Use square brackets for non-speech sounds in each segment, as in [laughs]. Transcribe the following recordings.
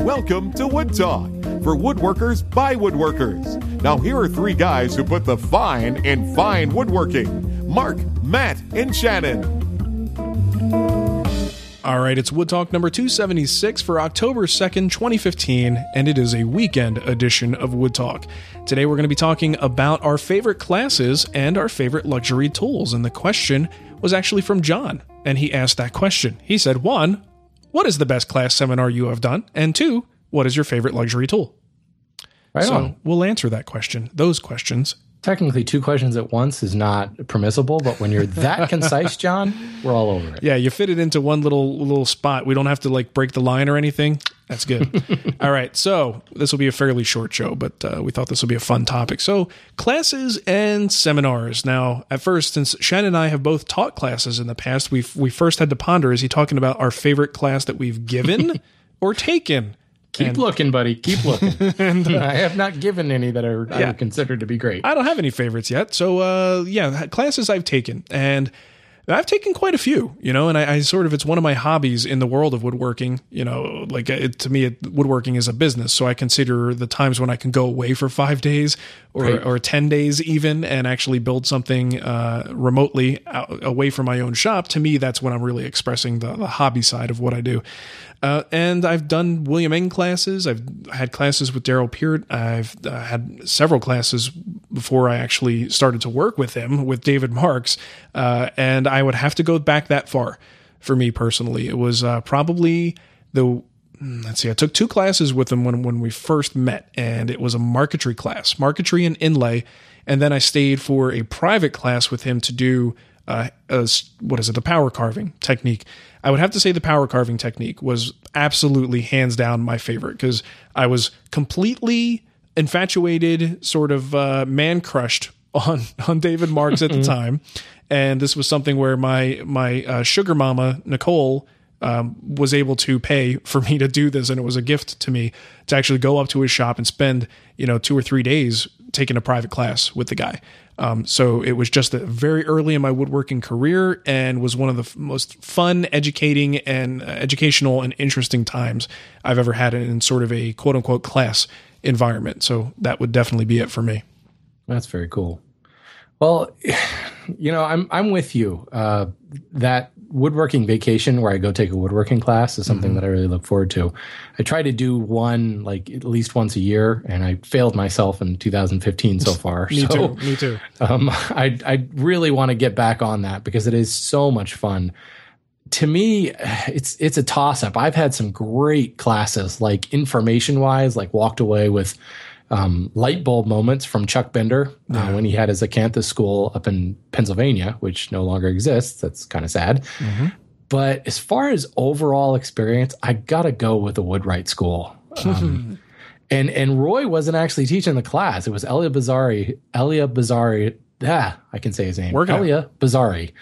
Welcome to Wood Talk for woodworkers by woodworkers. Now, here are three guys who put the fine in fine woodworking Mark, Matt, and Shannon. All right, it's Wood Talk number 276 for October 2nd, 2015, and it is a weekend edition of Wood Talk. Today we're going to be talking about our favorite classes and our favorite luxury tools. And the question was actually from John, and he asked that question. He said, one, what is the best class seminar you have done? And two, what is your favorite luxury tool? Right so on. we'll answer that question, those questions. Technically, two questions at once is not permissible, but when you're that [laughs] concise, John, we're all over it. Yeah, you fit it into one little little spot. We don't have to like break the line or anything. That's good. [laughs] All right, so this will be a fairly short show, but uh, we thought this would be a fun topic. So, classes and seminars. Now, at first, since Shannon and I have both taught classes in the past, we we first had to ponder: is he talking about our favorite class that we've given [laughs] or taken? Keep And- looking, buddy. Keep looking. [laughs] [laughs] I have not given any that are I Yeah. would consider to be great. I don't have any favorites yet. So, uh, yeah, classes I've taken, and I've taken quite a few, you know, and I, I sort of, it's one of my hobbies in the world of woodworking, you know, like it, to me, it, woodworking is a business. So I consider the times when I can go away for five days or, Right. or 10 days even and actually build something uh, remotely out, away from my own shop. To me, that's when I'm really expressing the, the hobby side of what I do. Uh, and I've done William Ng classes. I've had classes with Darrell Peart. I've uh, had several classes before I actually started to work with him with David Marks. Uh, and I would have to go back that far for me personally. It was uh, probably the mm, let's see, I took two classes with him when, when we first met, and it was a marquetry class, marquetry and inlay. And then I stayed for a private class with him to do, uh, a what is it, the power carving technique. I would have to say the power carving technique was absolutely hands down my favorite because I was completely infatuated, sort of uh, man crushed [laughs] on on David Marks at the time, and this was something where my my uh, sugar mama Nicole um, was able to pay for me to do this, and it was a gift to me to actually go up to his shop and spend you know two or three days taking a private class with the guy. Um, so it was just very early in my woodworking career, and was one of the f- most fun, educating, and uh, educational and interesting times I've ever had in sort of a quote unquote class environment. So that would definitely be it for me. That's very cool. Well, you know, I'm I'm with you. Uh, that woodworking vacation where I go take a woodworking class is Mm-hmm. something that I really look forward to. I try to do one like at least once a year, and I failed myself in 2015 so [laughs] far. Me so, too. Me too. [laughs] Um, I I really want to get back on that because it is so much fun. To me, [sighs] it's it's a toss up. I've had some great classes, like information wise, like walked away with um, light bulb moments from Chuck Bender uh, when he had his acanthus school up in Pennsylvania, which no longer exists. That's kind of sad. But as far as overall experience, I gotta go with the Woodwright School. Um, [laughs] and and Roy wasn't actually teaching the class. It was Elia Bizzarri, Elia Bizzarri, Yeah, I can say his name. Work it out. Elia Bizzarri.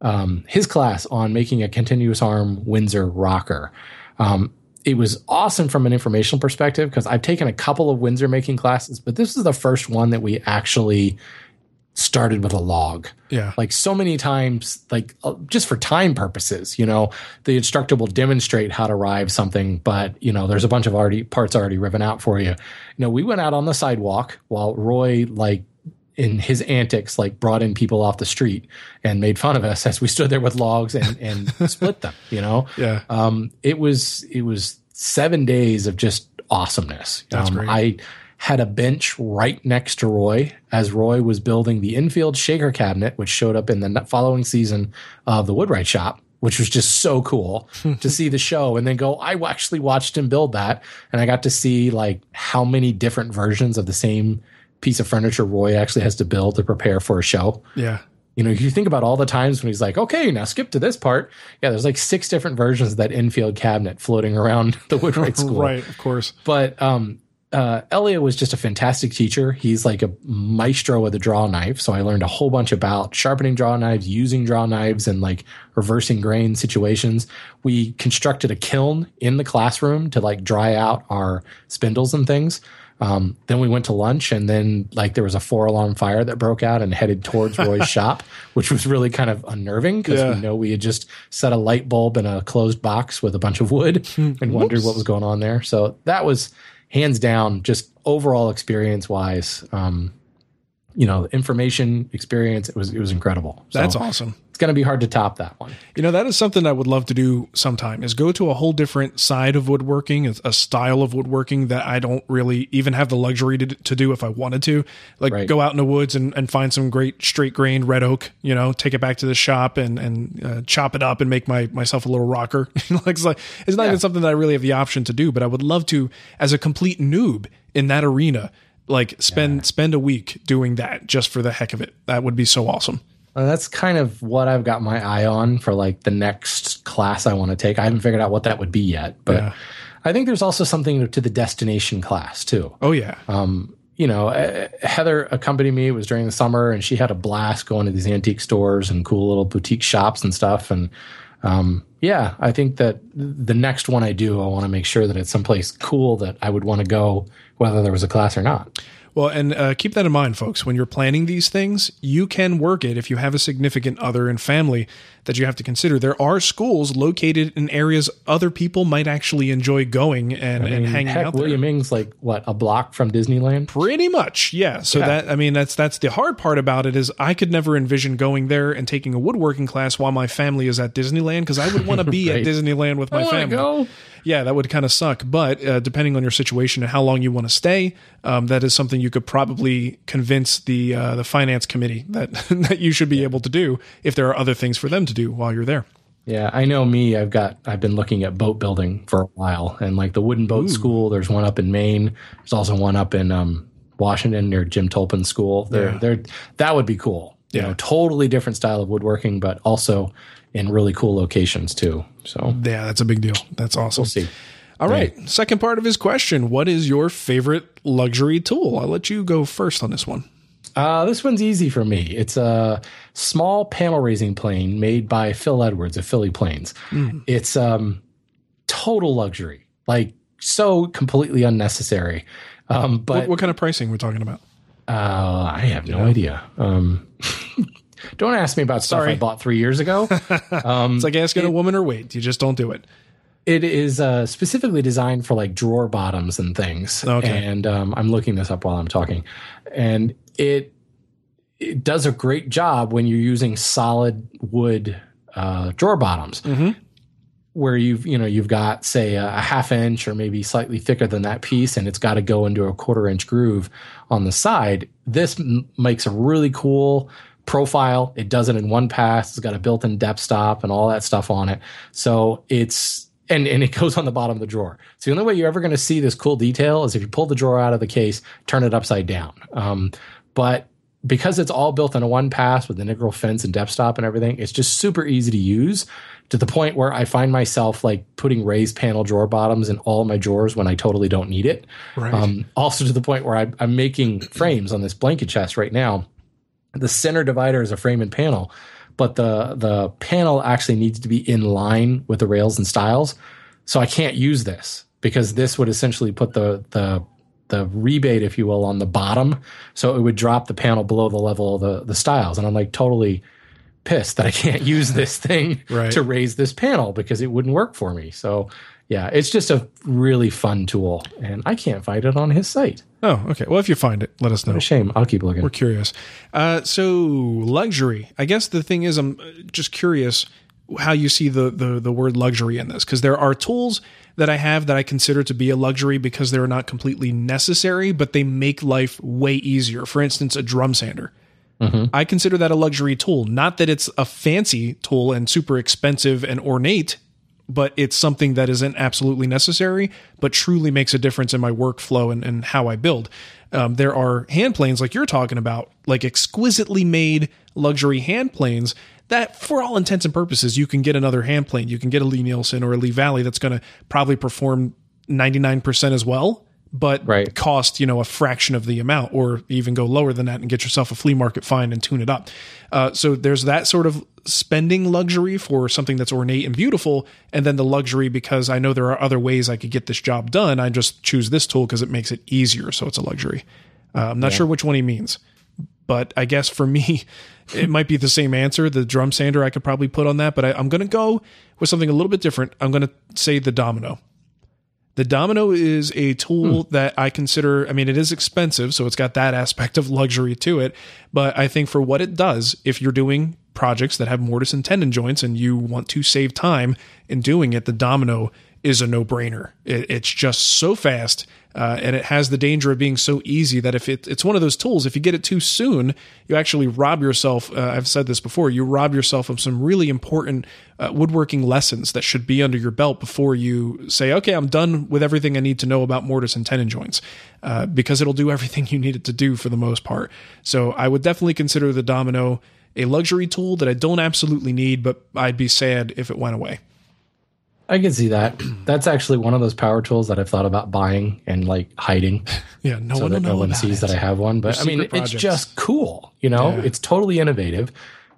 Um, his class on making a continuous arm Windsor rocker. Um, it was awesome from an informational perspective because I've taken a couple of Windsor making classes, but this is the first one that we actually started with a log. Yeah. Like so many times, like uh, just for time purposes, you know, the instructor will demonstrate how to rive something, but you know, there's a bunch of already parts already riven out for you. You know, we went out on the sidewalk while Roy like in his antics like brought in people off the street and made fun of us [laughs] as we stood there with logs and and [laughs] split them, you know. Yeah. Um it was it was 7 days of just awesomeness. That's um, great. I had a bench right next to Roy as Roy was building the Enfield shaker cabinet, which showed up in the following season of the Woodwright Shop, which was just so cool [laughs] to see the show and then go. I actually watched him build that, and I got to see like how many different versions of the same piece of furniture Roy actually has to build to prepare for a show. Yeah. You know, you think about all the times when he's like, okay, now skip to this part. Yeah, there's like six different versions of that Enfield cabinet floating around [laughs] the Woodwright [laughs] School Right, of course. but um uh Elliot was just a fantastic teacher. He's like a maestro with a draw knife. So I learned a whole bunch about sharpening draw knives, using draw knives and like reversing grain situations. We constructed a kiln in the classroom to like dry out our spindles and things. Um, then we went to lunch and then like there was a four alarm fire that broke out and headed towards Roy's [laughs] shop, which was really kind of unnerving because Yeah. we know we had just set a light bulb in a closed box with a bunch of wood [laughs] and wondered what was going on there. So that was hands down just overall experience wise. Um, you know, information experience. It was, it was incredible. So That's awesome. It's going to be hard to top that one. You know, that is something I would love to do sometime is go to a whole different side of woodworking, a, style of woodworking that I don't really even have the luxury to, to do if I wanted to. Like Right. go out in the woods and, and find some great straight grained red oak, you know, take it back to the shop and, and uh, chop it up and make my myself a little rocker. [laughs] it's like, it's not even something that I really have the option to do, but I would love to, as a complete noob in that arena, like spend, spend a week doing that just for the heck of it. That would be so awesome. Uh, that's kind of what I've got my eye on for like the next class I want to take. I haven't figured out what that would be yet, but Yeah. I think there's also something to the destination class too. Oh yeah. Um, you know, uh, Heather accompanied me. It was during the summer, and she had a blast going to these antique stores and cool little boutique shops and stuff. And um, yeah, I think that the next one I do, I want to make sure that it's someplace cool that I would want to go, whether there was a class or not. Well, and uh, keep that in mind, folks. When you're planning these things, you can work it if you have a significant other and family that you have to consider. There are schools located in areas other people might actually enjoy going and, and hanging Heck, out there. William Ng's like what a block from Disneyland. Pretty much, yeah. So Yeah. that I mean, that's that's the hard part about it is I could never envision going there and taking a woodworking class while my family is at Disneyland because I would want to be [laughs] Right. at Disneyland with my I family. go. Yeah, that would kind of suck. But uh, depending on your situation and how long you want to stay, um, that is something you could probably convince the uh, the finance committee that [laughs] that you should be able to do if there are other things for them to do while you're there. Yeah, I know me. I've got. I've been looking at boat building for a while, and like the wooden boat school. There's one up in Maine. There's also one up in um, Washington near Jim Tolpin's school. They're, Yeah. they're that would be cool. You Yeah. know, totally different style of woodworking, but also in really cool locations too. So Yeah, that's a big deal. That's awesome. we'll see. All right. Second part of his question What is your favorite luxury tool? I'll let you go first on this one. Uh, this one's easy for me. It's a small panel raising plane made by Phil Edwards of Philly Planes. It's um, total luxury, like so completely unnecessary. Um, but What, what kind of pricing we're talking about? Uh, I have no idea. Um, [laughs] don't ask me about stuff Sorry. I bought three years ago. [laughs] It's like asking a woman her weight. You just don't do it. It is uh, specifically designed for like drawer bottoms and things. Okay. And um, I'm looking this up while I'm talking, and it it does a great job when you're using solid wood uh, drawer bottoms. Where you've you know you've got say a, a half inch or maybe slightly thicker than that piece, and it's got to go into a quarter inch groove on the side. This m- makes a really cool profile. It does it in one pass. It's got a built-in depth stop and all that stuff on it. So it's and and it goes on the bottom of the drawer. So the only way you're ever going to see this cool detail is if you pull the drawer out of the case, turn it upside down. Um, but because it's all built in a one pass with the integral fence and depth stop and everything, it's just super easy to use to the point where I find myself like putting raised panel drawer bottoms in all my drawers when I totally don't need it. Right. Um, also to the point where I, I'm making frames on this blanket chest right now the center divider is a frame and panel, but the the panel actually needs to be in line with the rails and stiles. So I can't use this because this would essentially put the the the rebate, if you will, on the bottom. So it would drop the panel below the level of the, the stiles. And I'm like totally pissed that I can't [laughs] use this thing Right. to raise this panel because it wouldn't work for me. So yeah, it's just a really fun tool. And I can't find it on his site. Oh, okay. Well, if you find it, let us know. What a shame. I'll keep looking. We're curious. Uh, so luxury. I guess the thing is, I'm uh, just curious how you see the the, the word luxury in this because there are tools that I have that I consider to be a luxury because they're not completely necessary, but they make life way easier. For instance, a drum sander. I consider that a luxury tool. Not that it's a fancy tool and super expensive and ornate, but it's something that isn't absolutely necessary, but truly makes a difference in my workflow and, and how I build. Um, there are hand planes like you're talking about, like exquisitely made luxury hand planes that, for all intents and purposes, you can get another hand plane. You can get a Lie-Nielsen or a Lee Valley that's going to probably perform 99% as well, but Right. cost, you know, a fraction of the amount or even go lower than that and get yourself a flea market find and tune it up. Uh, so there's that sort of spending luxury for something that's ornate and beautiful. And then the luxury because I know there are other ways I could get this job done. I just choose this tool because it makes it easier. So it's a luxury. Uh, I'm not sure which one he means, but I guess for me, [laughs] it might be the same answer. The drum sander I could probably put on that, but I, I'm going to go with something a little bit different. I'm going to say the domino. The Domino is a tool hmm. that I consider, I mean, it is expensive, so it's got that aspect of luxury to it. But I think for what it does, if you're doing projects that have mortise and tenon joints and you want to save time in doing it, the Domino is a no brainer. It, it's just so fast. Uh, and it has the danger of being so easy that if it, it's one of those tools, if you get it too soon, you actually rob yourself. Uh, I've said this before. You rob yourself of some really important uh, woodworking lessons that should be under your belt before you say, "Okay, I'm done with everything I need to know about mortise and tenon joints," uh, because it'll do [laughs] everything you need it to do for the most part. So I would definitely consider the Domino a luxury tool that I don't absolutely need, but I'd be sad if it went away. I can see that. That's actually one of those power tools that I've thought about buying and like hiding [laughs] Yeah, no so one that no one sees it. that I have one. But Your I mean, secret it's just cool. You know, Yeah. it's totally innovative.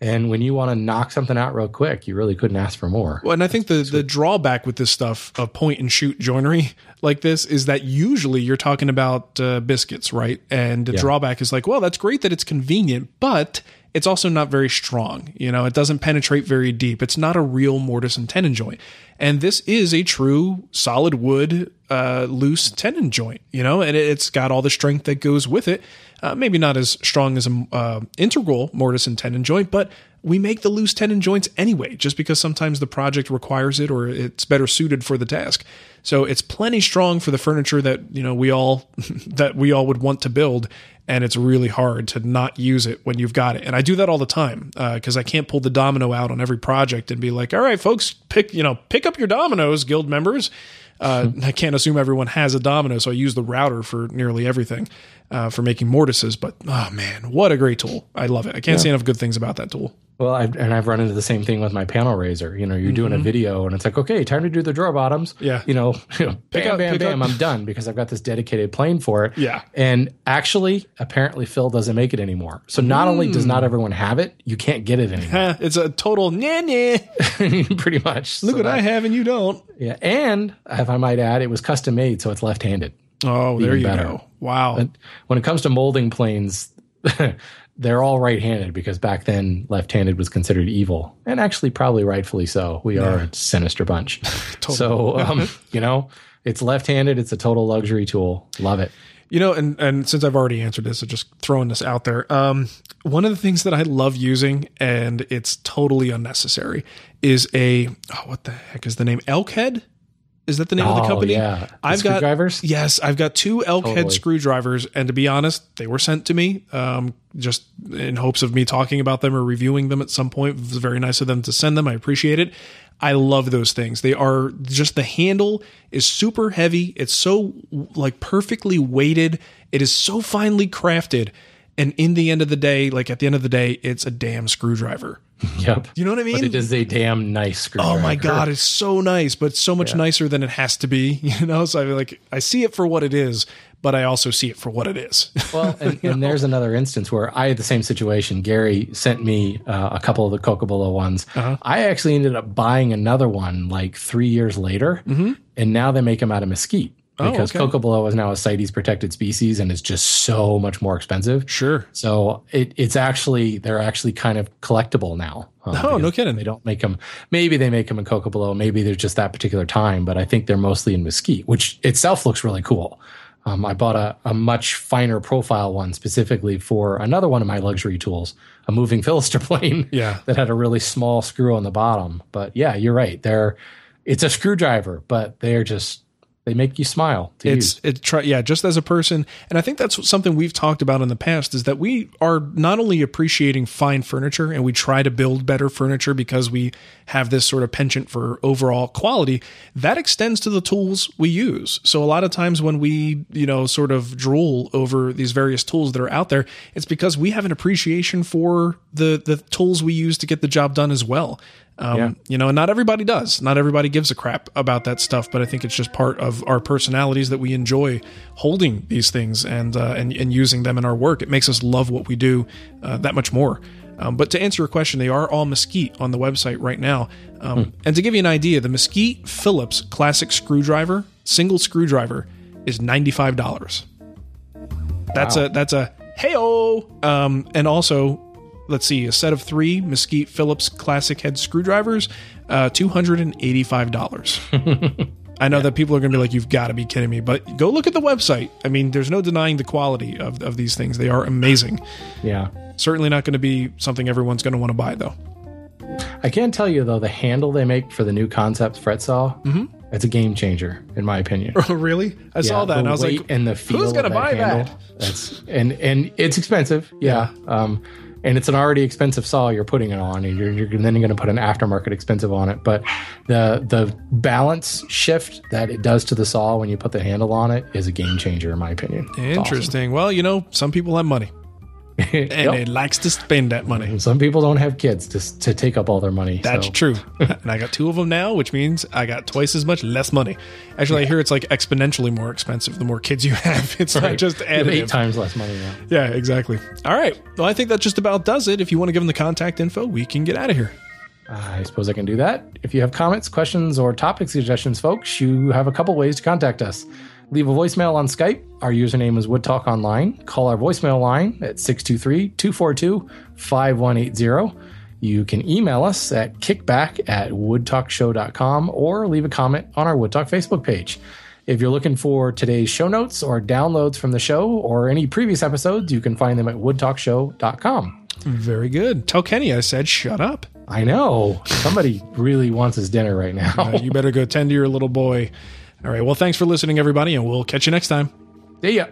And when you want to knock something out real quick, you really couldn't ask for more. Well, and I think the the drawback with this stuff of point and shoot joinery like this is that usually you're talking about uh, biscuits, right? And the drawback is like, well, that's great that it's convenient, but it's also not very strong. You know, it doesn't penetrate very deep. It's not a real mortise and tenon joint. And this is a true solid wood uh, loose tenon joint. You know, and it, it's got all the strength that goes with it. Uh, maybe not as strong as a uh, integral mortise and tenon joint, but we make the loose tenon joints anyway, just because sometimes the project requires it or it's better suited for the task. So it's plenty strong for the furniture that you know we all [laughs] that we all would want to build, and it's really hard to not use it when you've got it. And I do that all the time because I can't pull the domino out on every project and be like, "All right, folks, pick you know pick up your dominoes, guild members." Uh, I can't assume everyone has a domino, so I use the router for nearly everything uh, for making mortises. But oh man, what a great tool! I love it. I can't say enough good things about that tool. Well, I've, and I've run into the same thing with my panel raiser. You know, you're doing a video and it's like, okay, time to do the drawer bottoms. Mm-hmm. Yeah. You know, you [laughs] Pick bam, up- bam, bam, up. I'm done because I've got this dedicated plane for it. Yeah. And actually, apparently, Phil doesn't make it anymore. So not only does Hmm. not everyone have it, you can't get it anymore. it's a total nah nah. [laughs] Pretty much. Look So what I have and you don't. Yeah. And if I might add, it was custom made, so it's left handed. Oh, there you better. go. Wow. But when it comes to molding planes, [laughs] they're all right-handed because back then left-handed was considered evil, and actually probably rightfully so. We are a sinister bunch. [laughs] So um, you know, it's left-handed. It's a total luxury tool. Love it. You know, and and since I've already answered this, so just throwing this out there. Um, one of the things that I love using, and it's totally unnecessary, is a oh, what the heck is the name? Elkhead. Is that the name of the Oh, company? yeah. I've got screwdrivers? Yes, I've got two Elkhead Totally. screwdrivers, and to be honest, they were sent to me um, just in hopes of me talking about them or reviewing them at some point. It was very nice of them to send them. I appreciate it. I love those things. They are just the handle is super heavy. It's so like perfectly weighted. It is so finely crafted. And in the end of the day, like at the end of the day, it's a damn screwdriver. [laughs] Yep. You know what I mean? But it is a damn nice screwdriver. Oh my god, it's so nice, but so much Yeah. nicer than it has to be. [laughs] You know, so I feel like I see it for what it is, but I also see it for what it is. [laughs] Well, and, and there's another instance where I had the same situation. Gary sent me uh, a couple of the Cocobolo ones. Uh-huh. I actually ended up buying another one like three years later, and now they make them out of mesquite Oh, because okay. Cocobolo is now a CITES protected species and is just so much more expensive. sure. So it, it's actually they're actually kind of collectible now. uh, Oh, no kidding. They don't make them. Maybe they make them in Cocobolo. Maybe they're just that particular time. But I think they're mostly in mesquite, which itself looks really cool. Um, I bought a, a much finer profile one specifically for another one of my luxury tools, a moving [laughs] fillister plane. [laughs] Yeah. that had a really small screw on the bottom. But yeah, you're right. They're it's a screwdriver, but they're just they make you smile It's use. it try yeah, just as a person, and I think that's something we've talked about in the past is that we are not only appreciating fine furniture and we try to build better furniture because we have this sort of penchant for overall quality, that extends to the tools we use. So a lot of times when we, you know, sort of drool over these various tools that are out there, it's because we have an appreciation for the the tools we use to get the job done as well. Um, Yeah. You know, and not everybody does. Not everybody gives a crap about that stuff, but I think it's just part of our personalities that we enjoy holding these things and uh, and, and using them in our work. It makes us love what we do uh, that much more. Um, but to answer your question, they are all mesquite on the website right now. Um, And to give you an idea, the Mesquite Phillips classic screwdriver, single screwdriver, is ninety five dollars. That's a that's a heyo. Um, and also, let's see, a set of three Mesquite Phillips classic head screwdrivers, uh, two hundred and eighty five dollars. [laughs] I know that people are going to be like, "You've got to be kidding me!" But go look at the website. I mean, there's no denying the quality of of these things. They are amazing. yeah. Certainly not going to be something everyone's going to want to buy, though. I can tell you though, the handle they make for the new concept fret saw, Mm-hmm. it's a game changer in my opinion. [laughs] really? I saw that, and I was like, and the feel "Who's going to buy handle, that?" That's and and it's expensive, yeah. Um, and it's an already expensive saw you're putting it on, and you're, you're then you're going to put an aftermarket expensive on it. But the the balance shift that it does to the saw when you put the handle on it is a game changer in my opinion. It's awesome. Interesting. Well, you know, some people have money, [laughs] and Yep. it likes to spend that money. Some people don't have kids to to take up all their money. That's so. true. [laughs] and I got two of them now, which means I got twice as much less money. Actually, I hear it's like exponentially more expensive the more kids you [laughs] have. It's not just You have eight times less money now. Yeah, exactly. All right. Well, I think that just about does it. If you want to give them the contact info, we can get out of here. I suppose I can do that. If you have comments, questions, or topic suggestions, folks, you have a couple ways to contact us. Leave a voicemail on Skype. Our username is Woodtalk Online. Call our voicemail line at 623 242 5180. You can email us at kickback at woodtalkshow.com or leave a comment on our Woodtalk Facebook page. If you're looking for today's show notes or downloads from the show or any previous episodes, you can find them at woodtalkshow.com. Very good. Tell Kenny I said shut up. I know. Somebody really wants his dinner right now. Uh, you better go tend to your little boy. All right. Well, thanks for listening, everybody, and we'll catch you next time. See ya.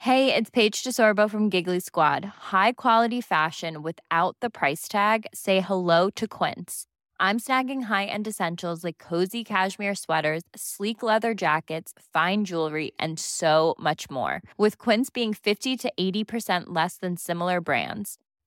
Hey, it's Paige DeSorbo from Giggly Squad. High quality fashion without the price tag. Say hello to Quince. I'm snagging high-end essentials like cozy cashmere sweaters, sleek leather jackets, fine jewelry, and so much more. With Quince being 50 to 80% less than similar brands.